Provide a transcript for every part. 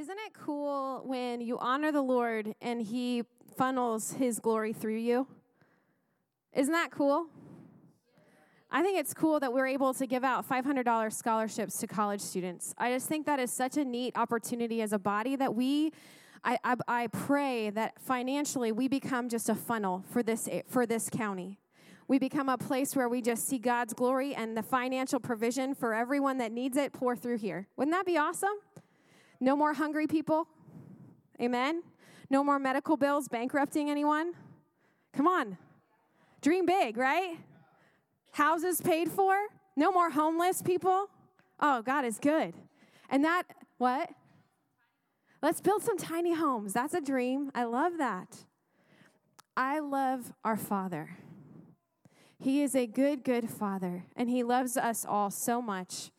Isn't it cool when you honor the Lord and He funnels His glory through you? Isn't that cool? I think it's cool that we're able to give out $500 scholarships to college students. I just think that is such a neat opportunity as a body that we, I, I, I pray that financially we become just a funnel for this, for this county. We become a place where we just see God's glory and the financial provision for everyone that needs it pour through here. Wouldn't that be awesome? No more hungry people. Amen. No more medical bills bankrupting anyone. Come on. Dream big, right? Houses paid for. No more homeless people. Oh, God is good. And that, what? Let's build some tiny homes. That's a dream. I love that. I love our Father. He is a good, good Father, and He loves us all so much.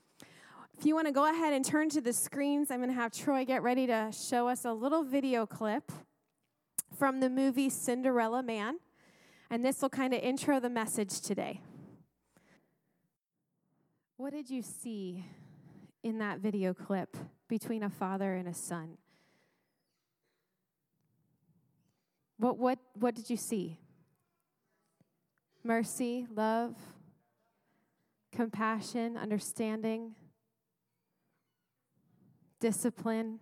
If you want to go ahead and turn to the screens, I'm going to have Troy get ready to show us a little video clip from the movie Cinderella Man. And this will kind of intro the message today. What did you see in that video clip between a father and a son? What, what, what did you see? Mercy, love, compassion, understanding discipline.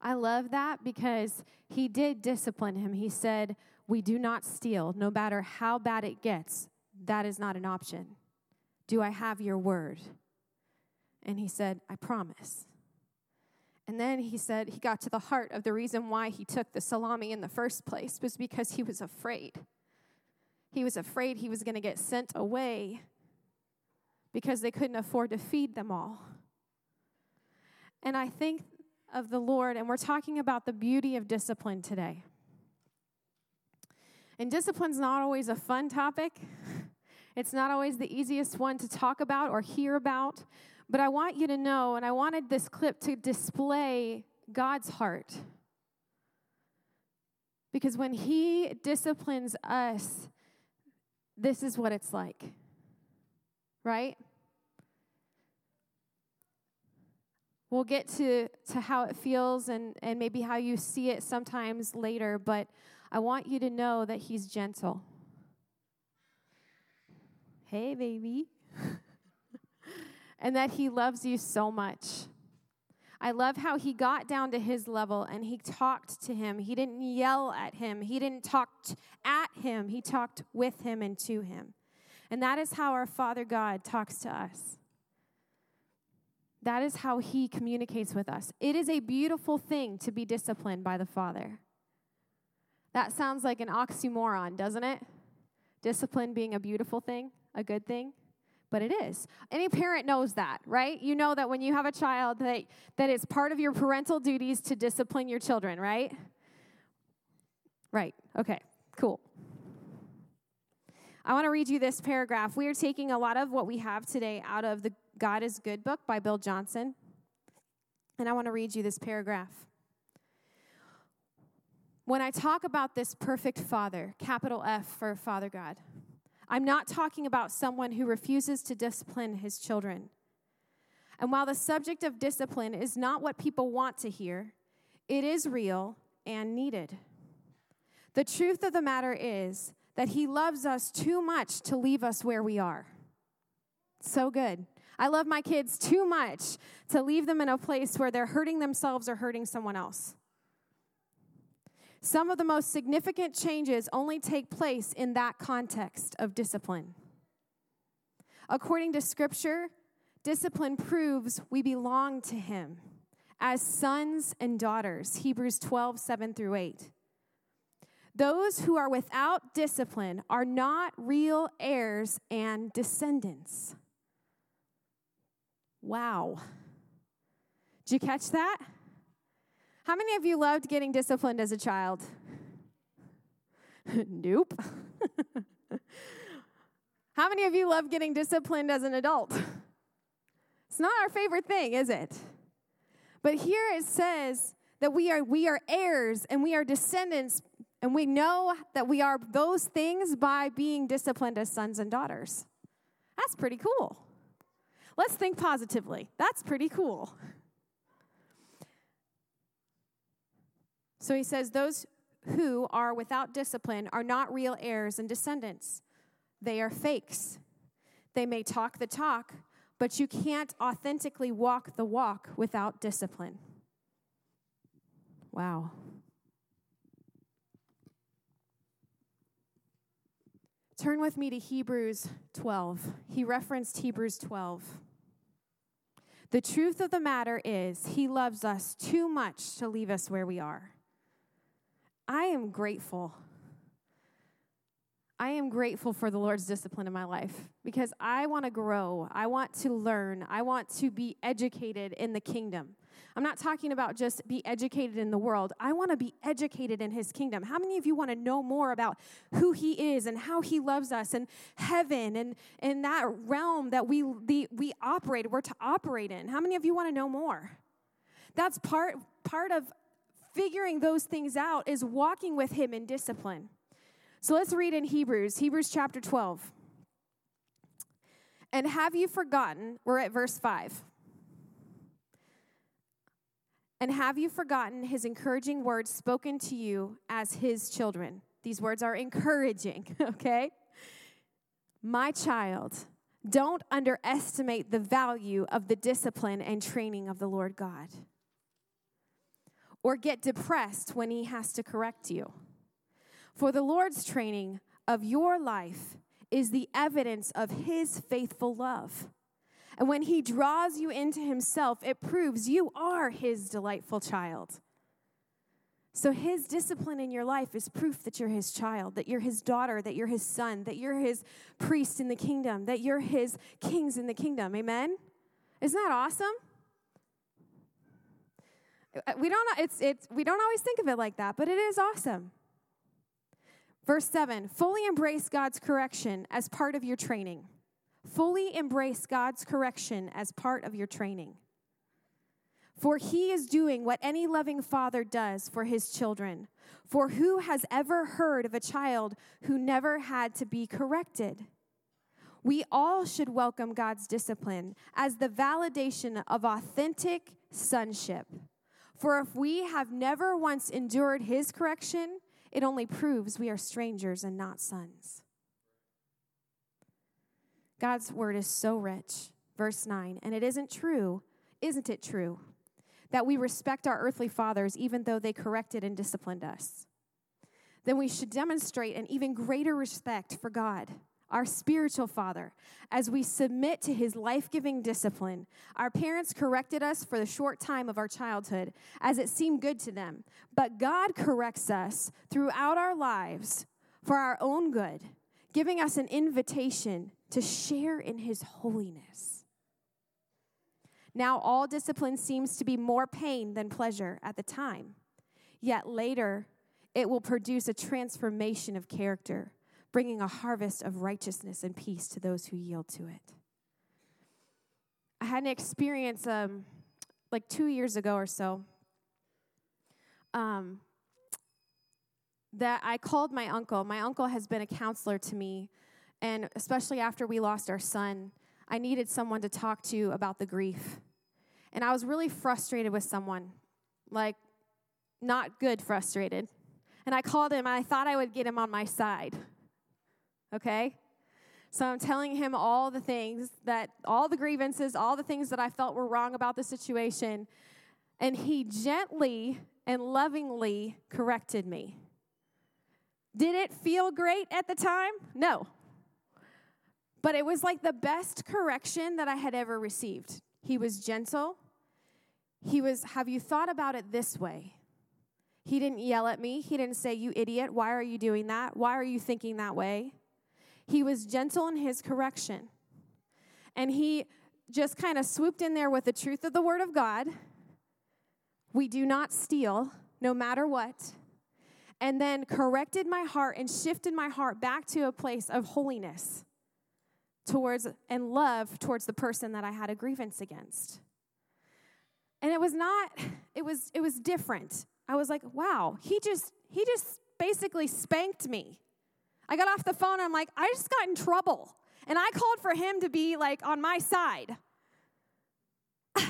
I love that because he did discipline him. He said, We do not steal, no matter how bad it gets. That is not an option. Do I have your word? And he said, I promise. And then he said he got to the heart of the reason why he took the salami in the first place was because he was afraid. He was afraid he was going to get sent away because they couldn't afford to feed them all. And I think of the Lord, and we're talking about the beauty of discipline today. And discipline's not always a fun topic. It's not always the easiest one to talk about or hear about. But I want you to know, and I wanted this clip to display God's heart. Because when He disciplines us, this is what it's like. Right? We'll get to, to how it feels and, and maybe how you see it sometimes later, but I want you to know that He's gentle. Hey, baby. and that He loves you so much. I love how he got down to his level and he talked to him. He didn't yell at him, he didn't talk at him, he talked with him and to him. And that is how our Father God talks to us. That is how he communicates with us. It is a beautiful thing to be disciplined by the Father. That sounds like an oxymoron, doesn't it? Discipline being a beautiful thing, a good thing, but it is. Any parent knows that, right? You know that when you have a child that that it's part of your parental duties to discipline your children, right? Right. Okay. Cool. I want to read you this paragraph. We are taking a lot of what we have today out of the God is Good book by Bill Johnson. And I want to read you this paragraph. When I talk about this perfect Father, capital F for Father God, I'm not talking about someone who refuses to discipline his children. And while the subject of discipline is not what people want to hear, it is real and needed. The truth of the matter is that he loves us too much to leave us where we are. So good. I love my kids too much to leave them in a place where they're hurting themselves or hurting someone else. Some of the most significant changes only take place in that context of discipline. According to Scripture, discipline proves we belong to Him as sons and daughters. Hebrews 12, 7 through 8. Those who are without discipline are not real heirs and descendants. Wow. Did you catch that? How many of you loved getting disciplined as a child? nope. How many of you love getting disciplined as an adult? It's not our favorite thing, is it? But here it says that we are we are heirs and we are descendants and we know that we are those things by being disciplined as sons and daughters. That's pretty cool. Let's think positively. That's pretty cool. So he says, Those who are without discipline are not real heirs and descendants, they are fakes. They may talk the talk, but you can't authentically walk the walk without discipline. Wow. Turn with me to Hebrews 12. He referenced Hebrews 12. The truth of the matter is, He loves us too much to leave us where we are. I am grateful. I am grateful for the Lord's discipline in my life because I want to grow. I want to learn. I want to be educated in the kingdom. I'm not talking about just be educated in the world. I want to be educated in his kingdom. How many of you want to know more about who he is and how he loves us and heaven and, and that realm that we, the, we operate, we're to operate in? How many of you want to know more? That's part, part of figuring those things out is walking with him in discipline. So let's read in Hebrews, Hebrews chapter 12. And have you forgotten, we're at verse 5. And have you forgotten his encouraging words spoken to you as his children? These words are encouraging, okay? My child, don't underestimate the value of the discipline and training of the Lord God. Or get depressed when he has to correct you. For the Lord's training of your life is the evidence of his faithful love. And when he draws you into himself, it proves you are his delightful child. So, his discipline in your life is proof that you're his child, that you're his daughter, that you're his son, that you're his priest in the kingdom, that you're his kings in the kingdom. Amen? Isn't that awesome? Uh, we don't, it's, it's, we don't always think of it like that, but it is awesome. Verse 7 fully embrace God's correction as part of your training. Fully embrace God's correction as part of your training. For he is doing what any loving father does for his children. For who has ever heard of a child who never had to be corrected? We all should welcome God's discipline as the validation of authentic sonship. For if we have never once endured his correction, it only proves we are strangers and not sons. God's word is so rich. Verse 9, and it isn't true, isn't it true, that we respect our earthly fathers even though they corrected and disciplined us? Then we should demonstrate an even greater respect for God, our spiritual father, as we submit to his life giving discipline. Our parents corrected us for the short time of our childhood as it seemed good to them, but God corrects us throughout our lives for our own good, giving us an invitation to share in his holiness. Now, all discipline seems to be more pain than pleasure at the time, yet later it will produce a transformation of character, bringing a harvest of righteousness and peace to those who yield to it. I had an experience um, like two years ago or so um, that I called my uncle. My uncle has been a counselor to me and especially after we lost our son, I needed someone to talk to about the grief. And I was really frustrated with someone, like not good frustrated. And I called him, and I thought I would get him on my side. Okay? So I'm telling him all the things that, all the grievances, all the things that I felt were wrong about the situation. And he gently and lovingly corrected me. Did it feel great at the time? No. But it was like the best correction that I had ever received. He was gentle. He was, Have you thought about it this way? He didn't yell at me. He didn't say, You idiot, why are you doing that? Why are you thinking that way? He was gentle in his correction. And he just kind of swooped in there with the truth of the Word of God. We do not steal, no matter what. And then corrected my heart and shifted my heart back to a place of holiness towards and love towards the person that I had a grievance against. And it was not it was it was different. I was like, "Wow, he just he just basically spanked me." I got off the phone and I'm like, "I just got in trouble." And I called for him to be like on my side.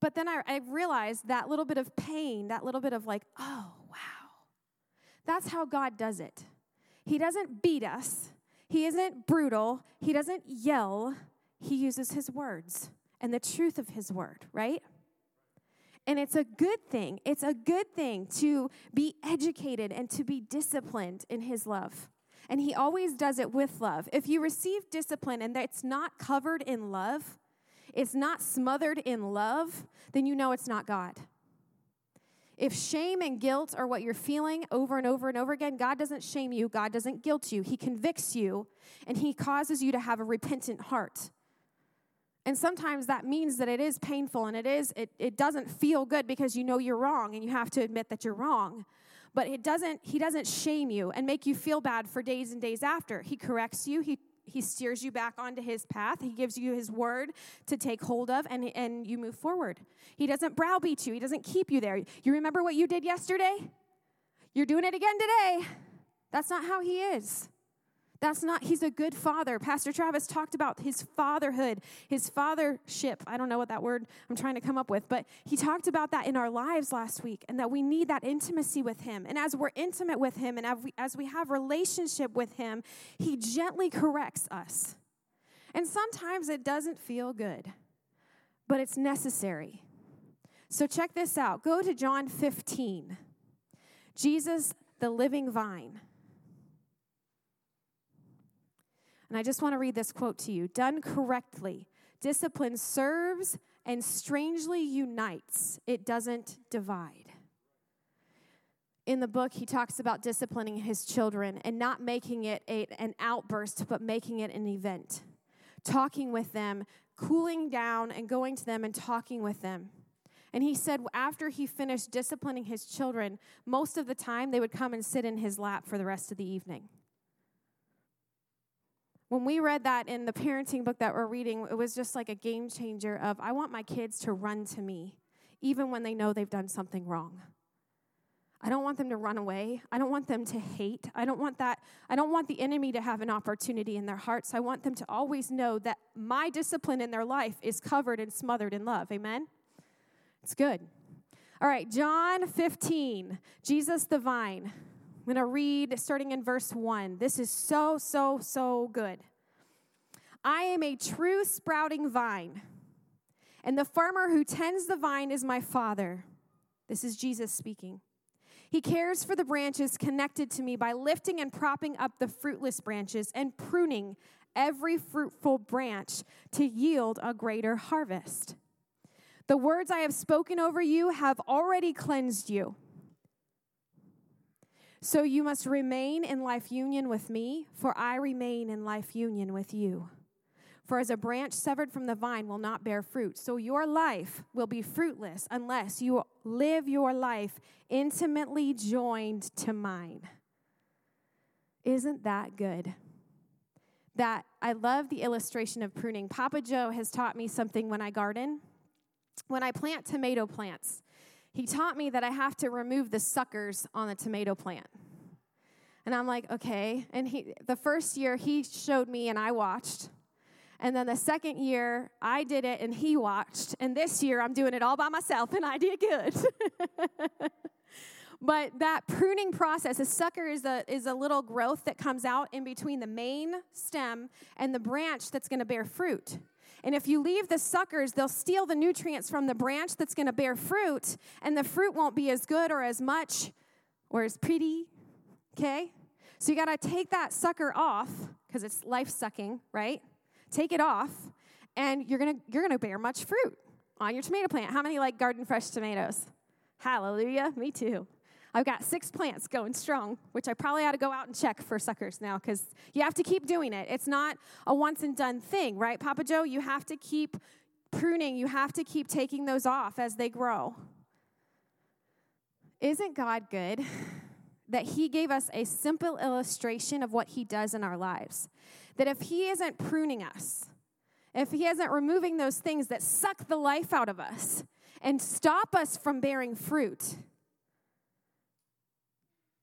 But then I, I realized that little bit of pain, that little bit of like, oh, wow. That's how God does it. He doesn't beat us, He isn't brutal, He doesn't yell. He uses His words and the truth of His word, right? And it's a good thing. It's a good thing to be educated and to be disciplined in His love. And He always does it with love. If you receive discipline and it's not covered in love, it's not smothered in love, then you know it's not God. If shame and guilt are what you're feeling over and over and over again, God doesn't shame you, God doesn't guilt you. He convicts you and He causes you to have a repentant heart. And sometimes that means that it is painful and it is it, it doesn't feel good because you know you're wrong and you have to admit that you're wrong. But it doesn't he doesn't shame you and make you feel bad for days and days after. He corrects you, he he steers you back onto his path. He gives you his word to take hold of, and, and you move forward. He doesn't browbeat you, he doesn't keep you there. You remember what you did yesterday? You're doing it again today. That's not how he is. That's not, he's a good father. Pastor Travis talked about his fatherhood, his fathership. I don't know what that word I'm trying to come up with, but he talked about that in our lives last week and that we need that intimacy with him. And as we're intimate with him and as we, as we have relationship with him, he gently corrects us. And sometimes it doesn't feel good, but it's necessary. So check this out. Go to John 15. Jesus, the living vine. And I just want to read this quote to you. Done correctly, discipline serves and strangely unites, it doesn't divide. In the book, he talks about disciplining his children and not making it a, an outburst, but making it an event. Talking with them, cooling down, and going to them and talking with them. And he said after he finished disciplining his children, most of the time they would come and sit in his lap for the rest of the evening. When we read that in the parenting book that we're reading, it was just like a game changer of I want my kids to run to me even when they know they've done something wrong. I don't want them to run away. I don't want them to hate. I don't want that. I don't want the enemy to have an opportunity in their hearts. I want them to always know that my discipline in their life is covered and smothered in love. Amen? It's good. All right, John 15, Jesus the vine. I'm going to read starting in verse 1. This is so, so, so good. I am a true sprouting vine, and the farmer who tends the vine is my Father. This is Jesus speaking. He cares for the branches connected to me by lifting and propping up the fruitless branches and pruning every fruitful branch to yield a greater harvest. The words I have spoken over you have already cleansed you. So you must remain in life union with me, for I remain in life union with you. For as a branch severed from the vine will not bear fruit, so your life will be fruitless unless you live your life intimately joined to mine. Isn't that good? That I love the illustration of pruning. Papa Joe has taught me something when I garden. When I plant tomato plants, he taught me that I have to remove the suckers on the tomato plant. And I'm like, okay. And he, the first year he showed me and I watched. And then the second year I did it and he watched. And this year I'm doing it all by myself and I did good. but that pruning process, a sucker is a, is a little growth that comes out in between the main stem and the branch that's going to bear fruit. And if you leave the suckers, they'll steal the nutrients from the branch that's going to bear fruit, and the fruit won't be as good or as much or as pretty. Okay? So you got to take that sucker off because it's life sucking, right? Take it off, and you're going to you're going to bear much fruit on your tomato plant. How many like garden fresh tomatoes? Hallelujah. Me too. I've got six plants going strong, which I probably ought to go out and check for suckers now because you have to keep doing it. It's not a once and done thing, right, Papa Joe? You have to keep pruning, you have to keep taking those off as they grow. Isn't God good that He gave us a simple illustration of what He does in our lives? That if He isn't pruning us, if He isn't removing those things that suck the life out of us and stop us from bearing fruit,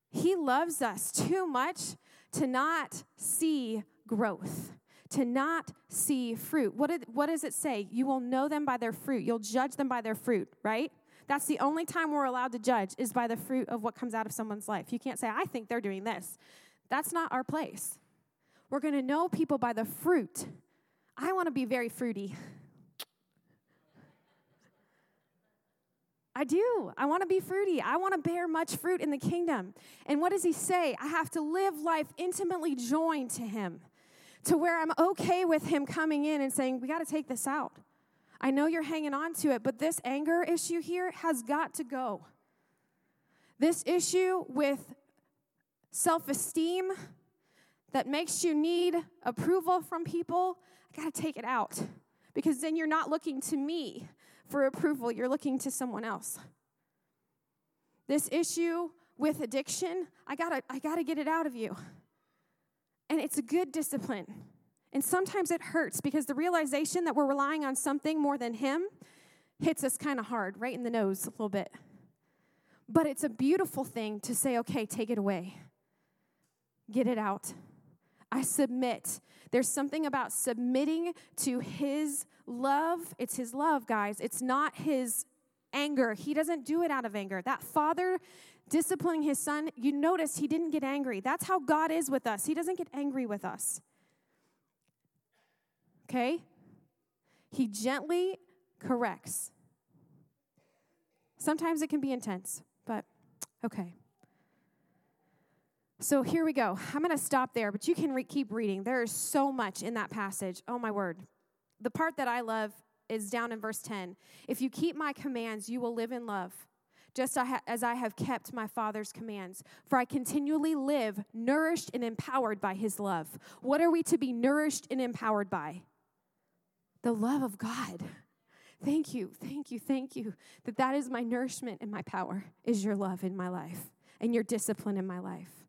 he loves us too much to not see growth, to not see fruit. What, did, what does it say? You will know them by their fruit. You'll judge them by their fruit, right? That's the only time we're allowed to judge is by the fruit of what comes out of someone's life. You can't say, I think they're doing this. That's not our place. We're going to know people by the fruit. I want to be very fruity. I do. I want to be fruity. I want to bear much fruit in the kingdom. And what does he say? I have to live life intimately joined to him, to where I'm okay with him coming in and saying, We got to take this out. I know you're hanging on to it, but this anger issue here has got to go. This issue with self esteem that makes you need approval from people, I got to take it out because then you're not looking to me for approval, you're looking to someone else. This issue with addiction, I gotta, I gotta get it out of you. And it's a good discipline. And sometimes it hurts because the realization that we're relying on something more than Him hits us kind of hard, right in the nose a little bit. But it's a beautiful thing to say, okay, take it away, get it out. I submit. There's something about submitting to His love. It's His love, guys. It's not His anger. He doesn't do it out of anger. That father disciplining his son, you notice he didn't get angry. That's how God is with us. He doesn't get angry with us. Okay? He gently corrects. Sometimes it can be intense, but okay. So here we go. I'm going to stop there, but you can re- keep reading. There is so much in that passage. Oh, my word. The part that I love is down in verse 10. If you keep my commands, you will live in love, just as I have kept my Father's commands. For I continually live, nourished and empowered by his love. What are we to be nourished and empowered by? The love of God. Thank you, thank you, thank you that that is my nourishment and my power, is your love in my life and your discipline in my life.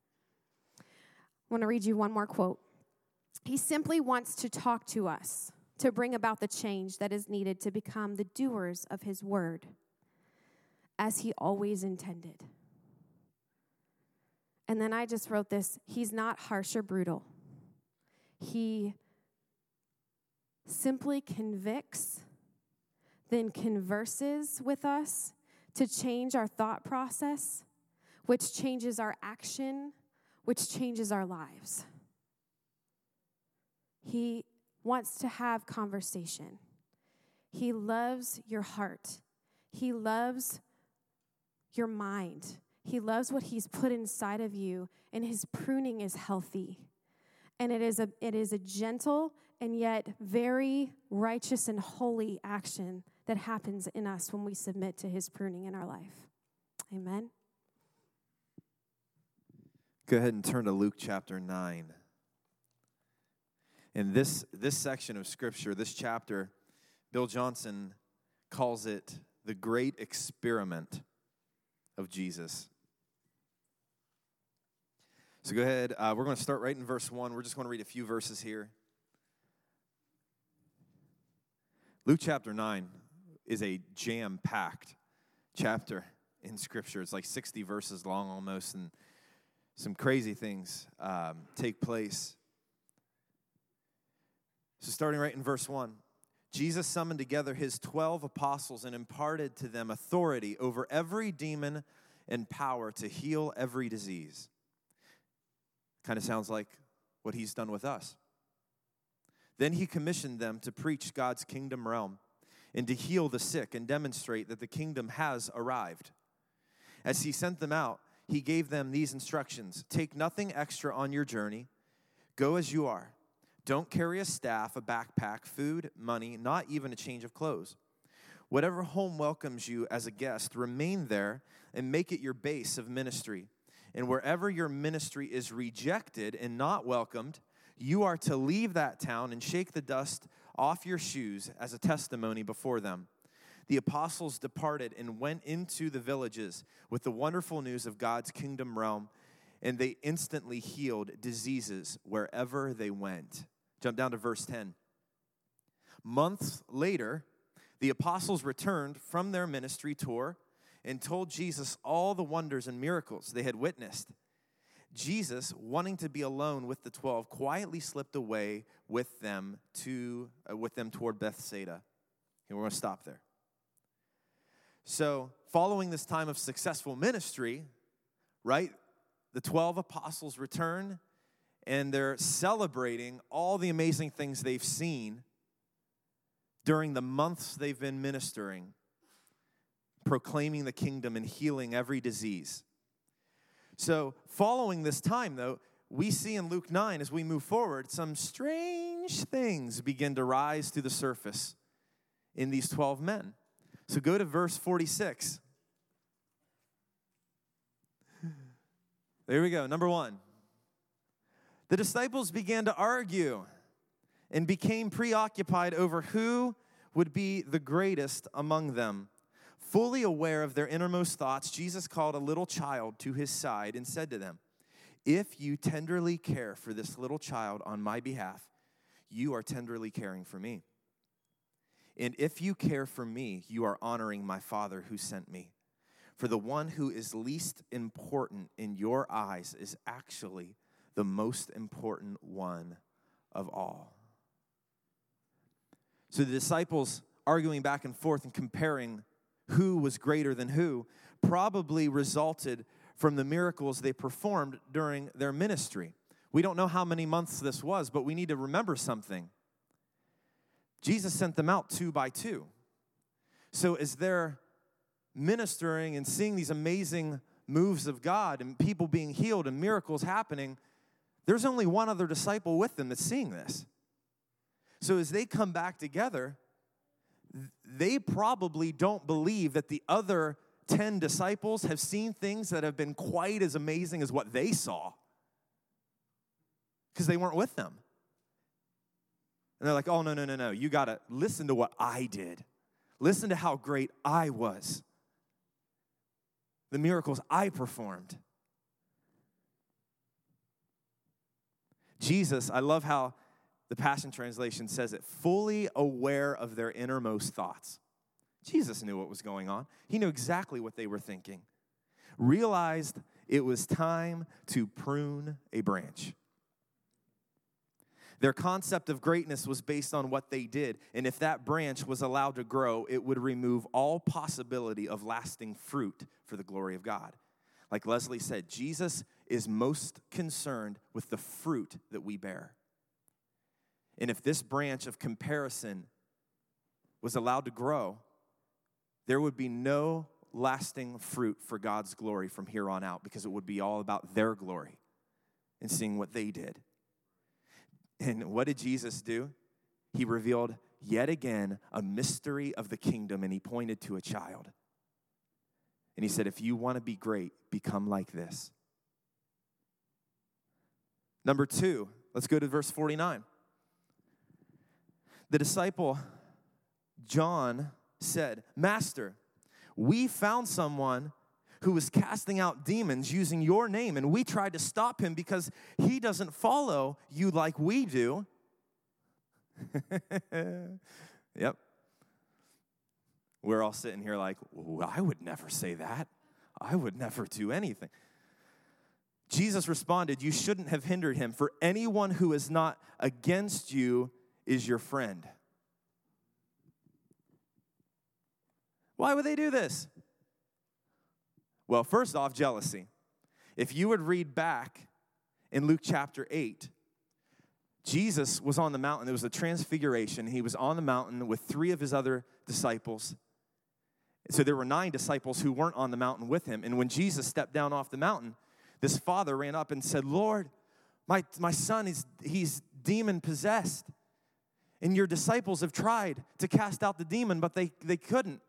I want to read you one more quote. He simply wants to talk to us to bring about the change that is needed to become the doers of his word, as he always intended. And then I just wrote this He's not harsh or brutal. He simply convicts, then converses with us to change our thought process, which changes our action which changes our lives. He wants to have conversation. He loves your heart. He loves your mind. He loves what he's put inside of you, and his pruning is healthy. And it is a, it is a gentle and yet very righteous and holy action that happens in us when we submit to his pruning in our life. Amen. Go ahead and turn to Luke chapter 9. In this, this section of Scripture, this chapter, Bill Johnson calls it the great experiment of Jesus. So go ahead. Uh, we're going to start right in verse 1. We're just going to read a few verses here. Luke chapter 9 is a jam packed chapter in Scripture. It's like 60 verses long almost. And some crazy things um, take place. So, starting right in verse 1, Jesus summoned together his 12 apostles and imparted to them authority over every demon and power to heal every disease. Kind of sounds like what he's done with us. Then he commissioned them to preach God's kingdom realm and to heal the sick and demonstrate that the kingdom has arrived. As he sent them out, he gave them these instructions Take nothing extra on your journey, go as you are. Don't carry a staff, a backpack, food, money, not even a change of clothes. Whatever home welcomes you as a guest, remain there and make it your base of ministry. And wherever your ministry is rejected and not welcomed, you are to leave that town and shake the dust off your shoes as a testimony before them the apostles departed and went into the villages with the wonderful news of God's kingdom realm, and they instantly healed diseases wherever they went. Jump down to verse 10. Months later, the apostles returned from their ministry tour and told Jesus all the wonders and miracles they had witnessed. Jesus, wanting to be alone with the 12, quietly slipped away with them to uh, with them toward Bethsaida. And we're going to stop there. So, following this time of successful ministry, right? The 12 apostles return and they're celebrating all the amazing things they've seen during the months they've been ministering, proclaiming the kingdom and healing every disease. So, following this time, though, we see in Luke 9 as we move forward, some strange things begin to rise to the surface in these 12 men. So, go to verse 46. There we go. Number one. The disciples began to argue and became preoccupied over who would be the greatest among them. Fully aware of their innermost thoughts, Jesus called a little child to his side and said to them, If you tenderly care for this little child on my behalf, you are tenderly caring for me. And if you care for me, you are honoring my Father who sent me. For the one who is least important in your eyes is actually the most important one of all. So the disciples arguing back and forth and comparing who was greater than who probably resulted from the miracles they performed during their ministry. We don't know how many months this was, but we need to remember something. Jesus sent them out two by two. So as they're ministering and seeing these amazing moves of God and people being healed and miracles happening, there's only one other disciple with them that's seeing this. So as they come back together, they probably don't believe that the other 10 disciples have seen things that have been quite as amazing as what they saw because they weren't with them. And they're like, oh, no, no, no, no. You got to listen to what I did. Listen to how great I was. The miracles I performed. Jesus, I love how the Passion Translation says it, fully aware of their innermost thoughts. Jesus knew what was going on, he knew exactly what they were thinking. Realized it was time to prune a branch. Their concept of greatness was based on what they did, and if that branch was allowed to grow, it would remove all possibility of lasting fruit for the glory of God. Like Leslie said, Jesus is most concerned with the fruit that we bear. And if this branch of comparison was allowed to grow, there would be no lasting fruit for God's glory from here on out because it would be all about their glory and seeing what they did. And what did Jesus do? He revealed yet again a mystery of the kingdom and he pointed to a child. And he said, If you want to be great, become like this. Number two, let's go to verse 49. The disciple John said, Master, we found someone who was casting out demons using your name, and we tried to stop him because he doesn't follow you like we do. yep. We're all sitting here like, I would never say that. I would never do anything. Jesus responded, You shouldn't have hindered him, for anyone who is not against you is your friend. Why would they do this? Well, first off, jealousy. If you would read back in Luke chapter 8, Jesus was on the mountain. There was a transfiguration. He was on the mountain with three of his other disciples. So there were nine disciples who weren't on the mountain with him. And when Jesus stepped down off the mountain, this father ran up and said, Lord, my, my son is he's demon possessed. And your disciples have tried to cast out the demon, but they, they couldn't.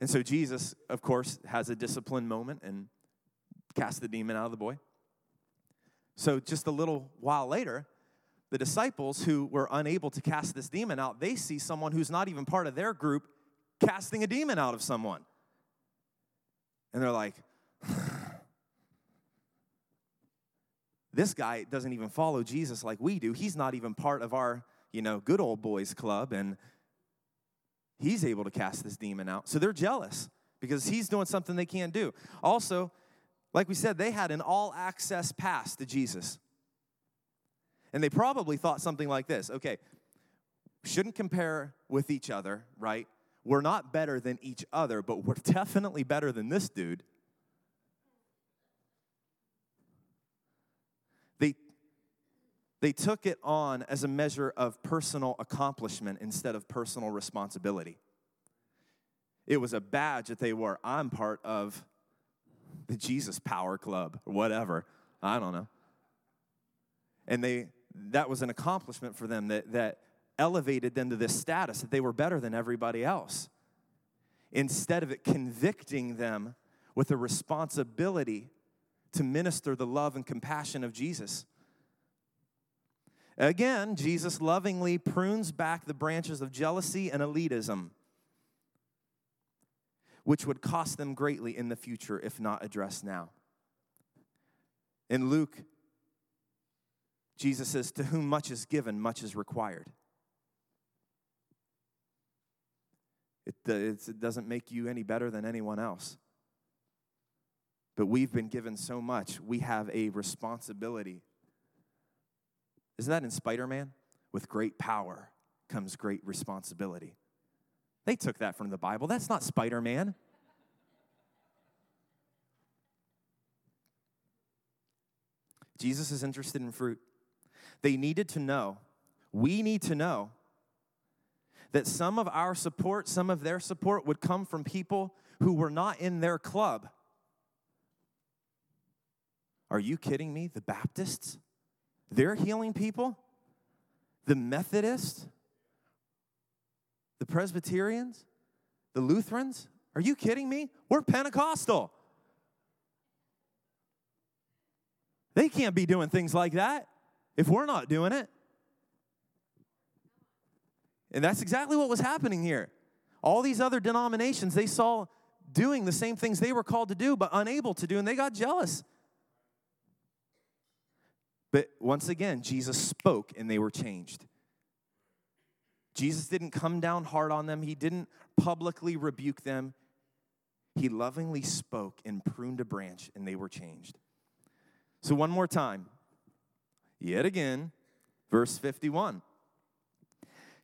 And so Jesus, of course, has a discipline moment and casts the demon out of the boy. So just a little while later, the disciples who were unable to cast this demon out, they see someone who's not even part of their group casting a demon out of someone. And they're like, this guy doesn't even follow Jesus like we do. He's not even part of our, you know, good old boys club and he's able to cast this demon out. So they're jealous because he's doing something they can't do. Also, Like we said, they had an all access pass to Jesus. And they probably thought something like this okay, shouldn't compare with each other, right? We're not better than each other, but we're definitely better than this dude. They, they took it on as a measure of personal accomplishment instead of personal responsibility. It was a badge that they wore. I'm part of the Jesus Power Club or whatever. I don't know. And they that was an accomplishment for them that, that elevated them to this status that they were better than everybody else. Instead of it convicting them with a responsibility to minister the love and compassion of Jesus. Again, Jesus lovingly prunes back the branches of jealousy and elitism, which would cost them greatly in the future if not addressed now. In Luke Jesus says, To whom much is given, much is required. It, uh, it doesn't make you any better than anyone else. But we've been given so much, we have a responsibility. Isn't that in Spider Man? With great power comes great responsibility. They took that from the Bible. That's not Spider Man. Jesus is interested in fruit. They needed to know, we need to know, that some of our support, some of their support would come from people who were not in their club. Are you kidding me? The Baptists? They're healing people? The Methodists? The Presbyterians? The Lutherans? Are you kidding me? We're Pentecostal. They can't be doing things like that if we're not doing it. And that's exactly what was happening here. All these other denominations, they saw doing the same things they were called to do, but unable to do, and they got jealous. But once again, Jesus spoke and they were changed. Jesus didn't come down hard on them, he didn't publicly rebuke them. He lovingly spoke and pruned a branch, and they were changed. So, one more time, Yet again, verse 51.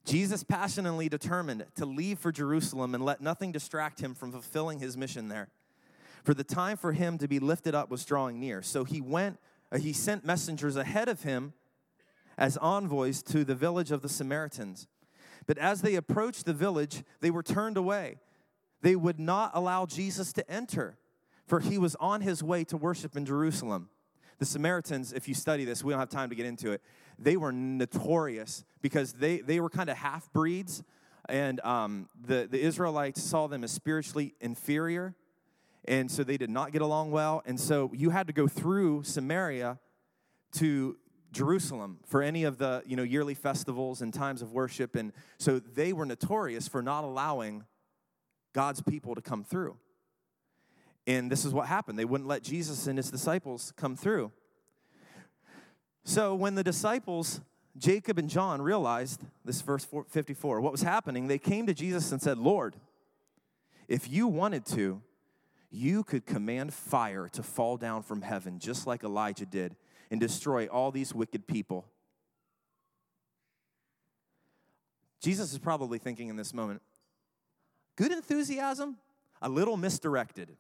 Jesus passionately determined to leave for Jerusalem and let nothing distract him from fulfilling his mission there. For the time for him to be lifted up was drawing near. So he went, he sent messengers ahead of him as envoys to the village of the Samaritans. But as they approached the village, they were turned away. They would not allow Jesus to enter, for he was on his way to worship in Jerusalem. The Samaritans, if you study this, we don't have time to get into it, they were notorious because they, they were kind of half breeds, and um, the, the Israelites saw them as spiritually inferior, and so they did not get along well. And so you had to go through Samaria to Jerusalem for any of the you know yearly festivals and times of worship and so they were notorious for not allowing God's people to come through. And this is what happened. They wouldn't let Jesus and his disciples come through. So when the disciples, Jacob and John, realized this verse 54, what was happening, they came to Jesus and said, Lord, if you wanted to, you could command fire to fall down from heaven, just like Elijah did, and destroy all these wicked people. Jesus is probably thinking in this moment, good enthusiasm, a little misdirected.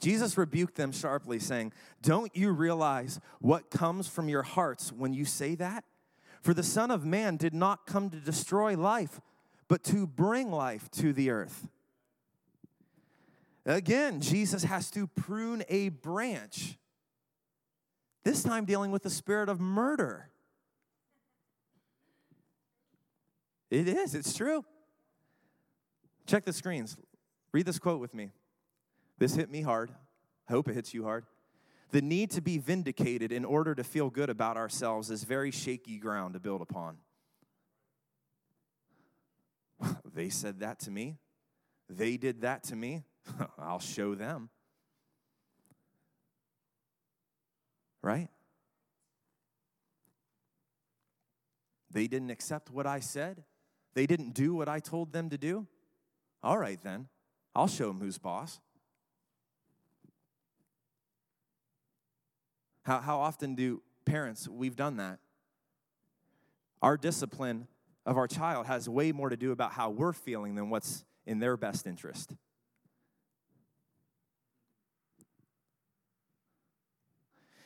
Jesus rebuked them sharply, saying, Don't you realize what comes from your hearts when you say that? For the Son of Man did not come to destroy life, but to bring life to the earth. Again, Jesus has to prune a branch, this time dealing with the spirit of murder. It is, it's true. Check the screens. Read this quote with me. This hit me hard. I hope it hits you hard. The need to be vindicated in order to feel good about ourselves is very shaky ground to build upon. they said that to me. They did that to me. I'll show them. Right? They didn't accept what I said. They didn't do what I told them to do. All right, then. I'll show them who's boss. How, how often do parents, we've done that? Our discipline of our child has way more to do about how we're feeling than what's in their best interest.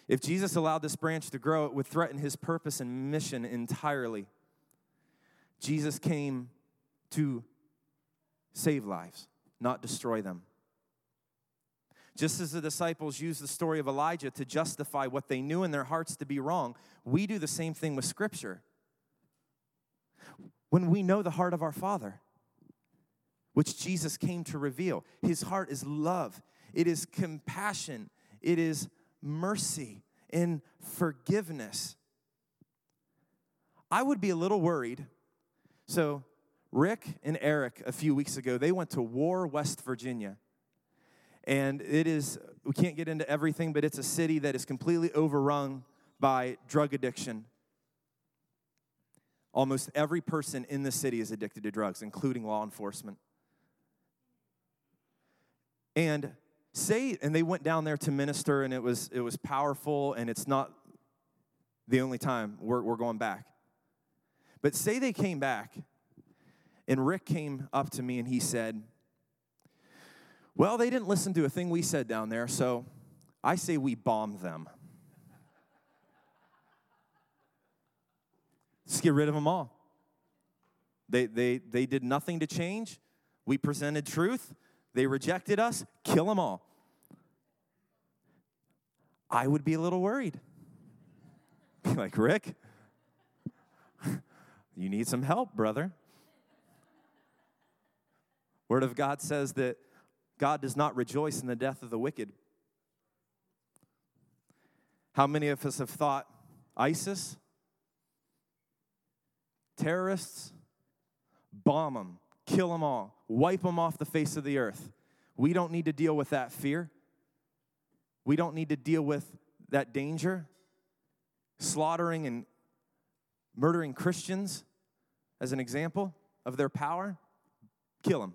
If Jesus allowed this branch to grow, it would threaten his purpose and mission entirely. Jesus came to save lives, not destroy them. Just as the disciples used the story of Elijah to justify what they knew in their hearts to be wrong, we do the same thing with Scripture. When we know the heart of our Father, which Jesus came to reveal, His heart is love, it is compassion, it is mercy in forgiveness. I would be a little worried. So, Rick and Eric, a few weeks ago, they went to War, West Virginia. And it is, we can't get into everything, but it's a city that is completely overrun by drug addiction. Almost every person in the city is addicted to drugs, including law enforcement. And say, and they went down there to minister, and it was, it was powerful, and it's not the only time we're, we're going back. But say they came back, and Rick came up to me and he said, well, they didn't listen to a thing we said down there, so I say we bomb them. Let's get rid of them all. They, they, they did nothing to change. We presented truth. They rejected us. Kill them all. I would be a little worried. Be like, Rick, you need some help, brother. Word of God says that God does not rejoice in the death of the wicked. How many of us have thought ISIS, terrorists, bomb them, kill them all, wipe them off the face of the earth? We don't need to deal with that fear. We don't need to deal with that danger. Slaughtering and murdering Christians, as an example of their power, kill them.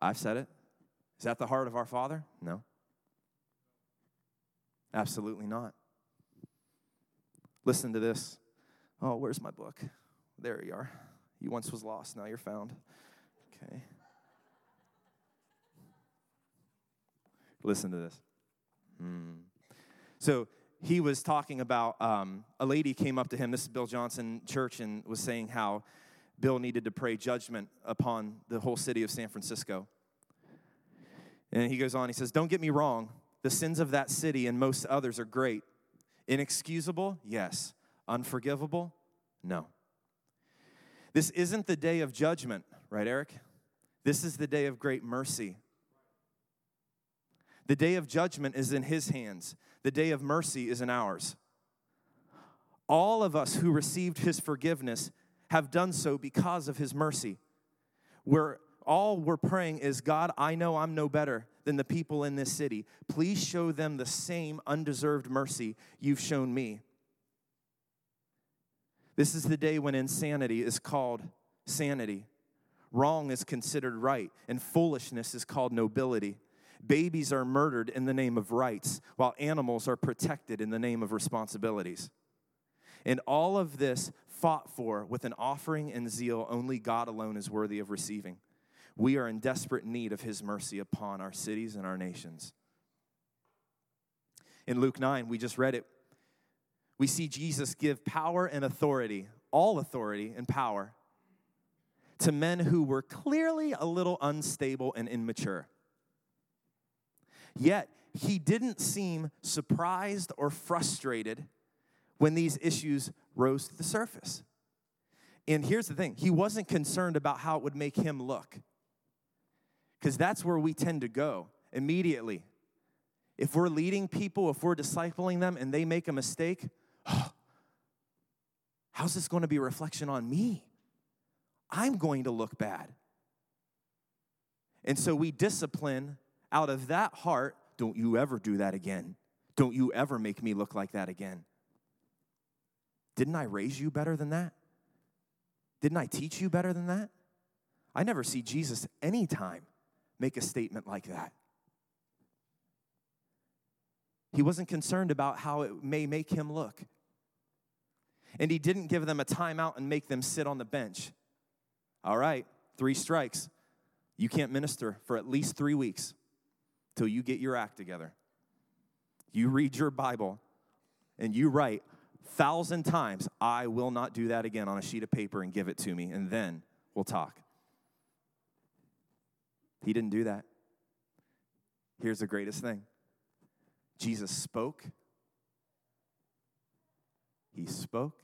I've said it. Is that the heart of our Father? No. Absolutely not. Listen to this. Oh, where's my book? There you are. You once was lost, now you're found. Okay. Listen to this. Hmm. So he was talking about um, a lady came up to him. This is Bill Johnson Church and was saying how Bill needed to pray judgment upon the whole city of San Francisco. And he goes on, he says, Don't get me wrong, the sins of that city and most others are great. Inexcusable? Yes. Unforgivable? No. This isn't the day of judgment, right, Eric? This is the day of great mercy. The day of judgment is in his hands, the day of mercy is in ours. All of us who received his forgiveness have done so because of his mercy. We're all we're praying is God, I know I'm no better than the people in this city. Please show them the same undeserved mercy you've shown me. This is the day when insanity is called sanity, wrong is considered right, and foolishness is called nobility. Babies are murdered in the name of rights, while animals are protected in the name of responsibilities. And all of this fought for with an offering and zeal only God alone is worthy of receiving. We are in desperate need of His mercy upon our cities and our nations. In Luke 9, we just read it. We see Jesus give power and authority, all authority and power, to men who were clearly a little unstable and immature. Yet, he didn't seem surprised or frustrated when these issues rose to the surface. And here's the thing he wasn't concerned about how it would make him look, because that's where we tend to go immediately. If we're leading people, if we're discipling them and they make a mistake, oh, how's this going to be a reflection on me? I'm going to look bad. And so we discipline out of that heart, don't you ever do that again. Don't you ever make me look like that again. Didn't I raise you better than that? Didn't I teach you better than that? I never see Jesus anytime make a statement like that. He wasn't concerned about how it may make him look. And he didn't give them a timeout and make them sit on the bench. All right, three strikes. You can't minister for at least three weeks till you get your act together. You read your Bible and you write thousand times, I will not do that again on a sheet of paper and give it to me, and then we'll talk. He didn't do that. Here's the greatest thing Jesus spoke. He spoke.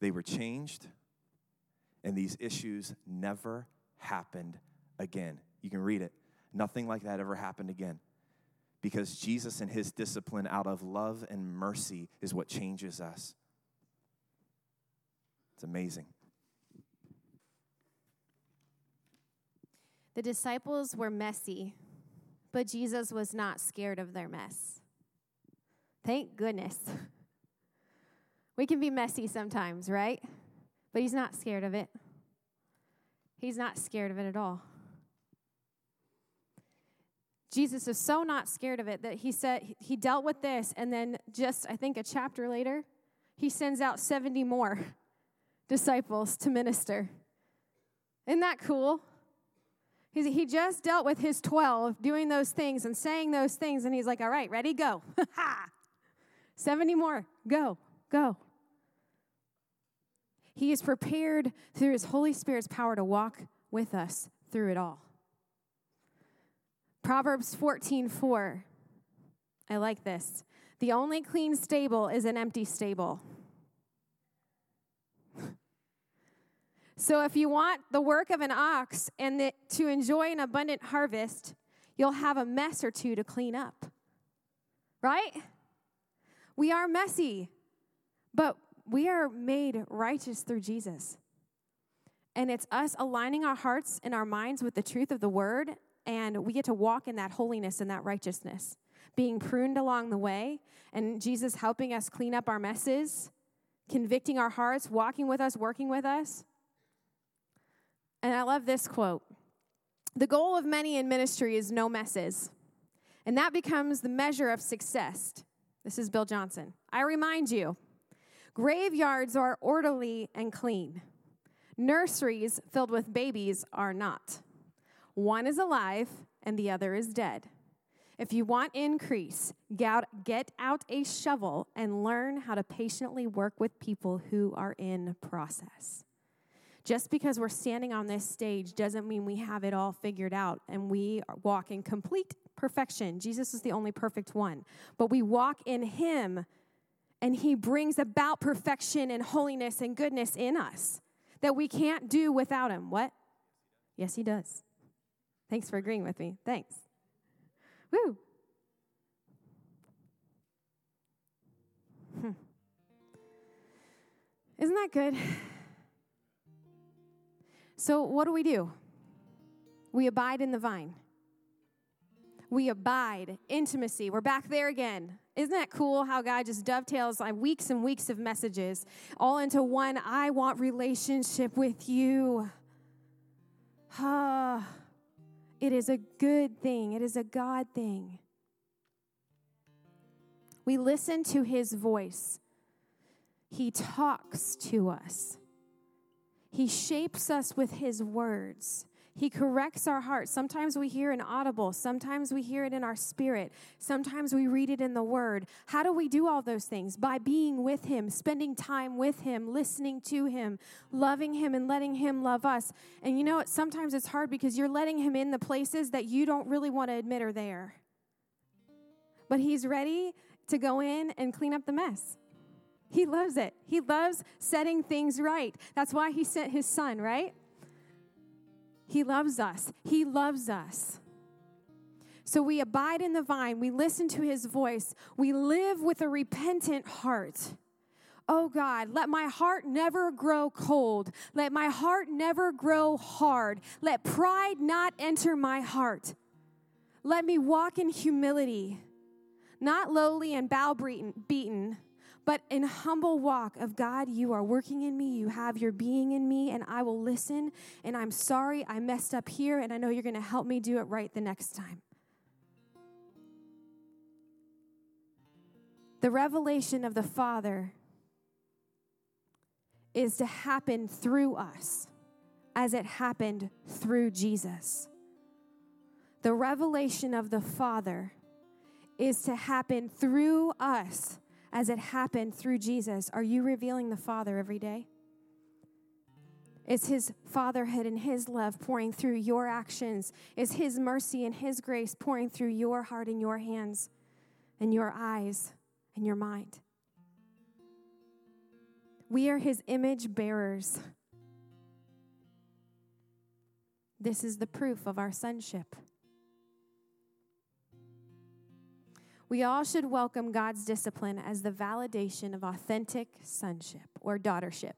They were changed. And these issues never happened again. You can read it. Nothing like that ever happened again. Because Jesus and his discipline out of love and mercy is what changes us. It's amazing. The disciples were messy, but Jesus was not scared of their mess. Thank goodness. We can be messy sometimes, right? But he's not scared of it. He's not scared of it at all. Jesus is so not scared of it that he said he dealt with this, and then just, I think, a chapter later, he sends out 70 more disciples to minister. Isn't that cool? he just dealt with his 12 doing those things and saying those things, and he's like, all right, ready, go. 70 more, go, go. He is prepared through his Holy Spirit's power to walk with us through it all. Proverbs 14 4. I like this. The only clean stable is an empty stable. so, if you want the work of an ox and the, to enjoy an abundant harvest, you'll have a mess or two to clean up. Right? We are messy, but we are made righteous through Jesus. And it's us aligning our hearts and our minds with the truth of the word and we get to walk in that holiness and that righteousness, being pruned along the way, and Jesus helping us clean up our messes, convicting our hearts, walking with us, working with us. And I love this quote The goal of many in ministry is no messes, and that becomes the measure of success. This is Bill Johnson. I remind you, graveyards are orderly and clean. Nurseries filled with babies are not. One is alive and the other is dead. If you want increase, get out a shovel and learn how to patiently work with people who are in process. Just because we're standing on this stage doesn't mean we have it all figured out and we walk in complete perfection. Jesus is the only perfect one. But we walk in Him and He brings about perfection and holiness and goodness in us that we can't do without Him. What? Yes, He does. Thanks for agreeing with me. Thanks. Woo. Hmm. Isn't that good? So, what do we do? We abide in the vine. We abide, intimacy. We're back there again. Isn't that cool how God just dovetails like weeks and weeks of messages all into one I want relationship with you? Ah. It is a good thing, it is a God thing. We listen to his voice, he talks to us, he shapes us with his words. He corrects our hearts. Sometimes we hear an audible, sometimes we hear it in our spirit, sometimes we read it in the word. How do we do all those things? By being with Him, spending time with Him, listening to Him, loving Him, and letting Him love us. And you know what? Sometimes it's hard because you're letting Him in the places that you don't really want to admit are there. But He's ready to go in and clean up the mess. He loves it. He loves setting things right. That's why He sent His Son, right? He loves us. He loves us. So we abide in the vine. We listen to his voice. We live with a repentant heart. Oh God, let my heart never grow cold. Let my heart never grow hard. Let pride not enter my heart. Let me walk in humility, not lowly and bow beaten but in humble walk of God, you are working in me, you have your being in me, and I will listen. And I'm sorry I messed up here, and I know you're going to help me do it right the next time. The revelation of the Father is to happen through us as it happened through Jesus. The revelation of the Father is to happen through us as it happened through Jesus. Are you revealing the Father every day? Is His fatherhood and His love pouring through your actions? Is His mercy and His grace pouring through your heart and your hands and your eyes and your mind? We are His image bearers. This is the proof of our sonship. We all should welcome God's discipline as the validation of authentic sonship or daughtership.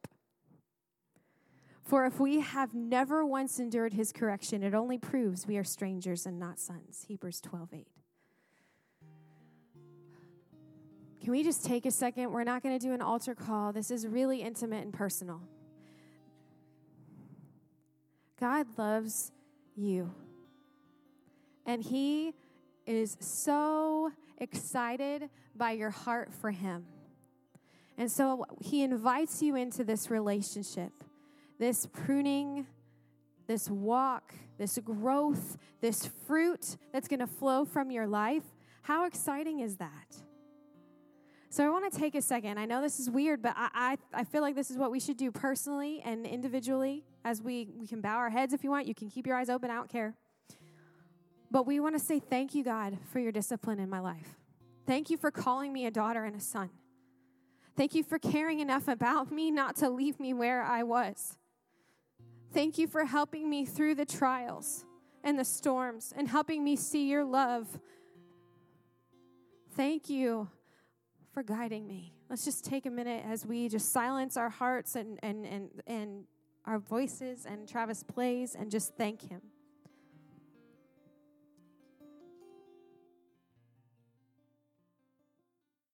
For if we have never once endured his correction, it only proves we are strangers and not sons. Hebrews 12 8. Can we just take a second? We're not going to do an altar call. This is really intimate and personal. God loves you. And he is so excited by your heart for Him. And so He invites you into this relationship, this pruning, this walk, this growth, this fruit that's going to flow from your life. How exciting is that? So I want to take a second. I know this is weird, but I, I, I, feel like this is what we should do personally and individually as we, we can bow our heads if you want. You can keep your eyes open, I don't care. But we want to say thank you, God, for your discipline in my life. Thank you for calling me a daughter and a son. Thank you for caring enough about me not to leave me where I was. Thank you for helping me through the trials and the storms and helping me see your love. Thank you for guiding me. Let's just take a minute as we just silence our hearts and, and, and, and our voices and Travis plays and just thank him.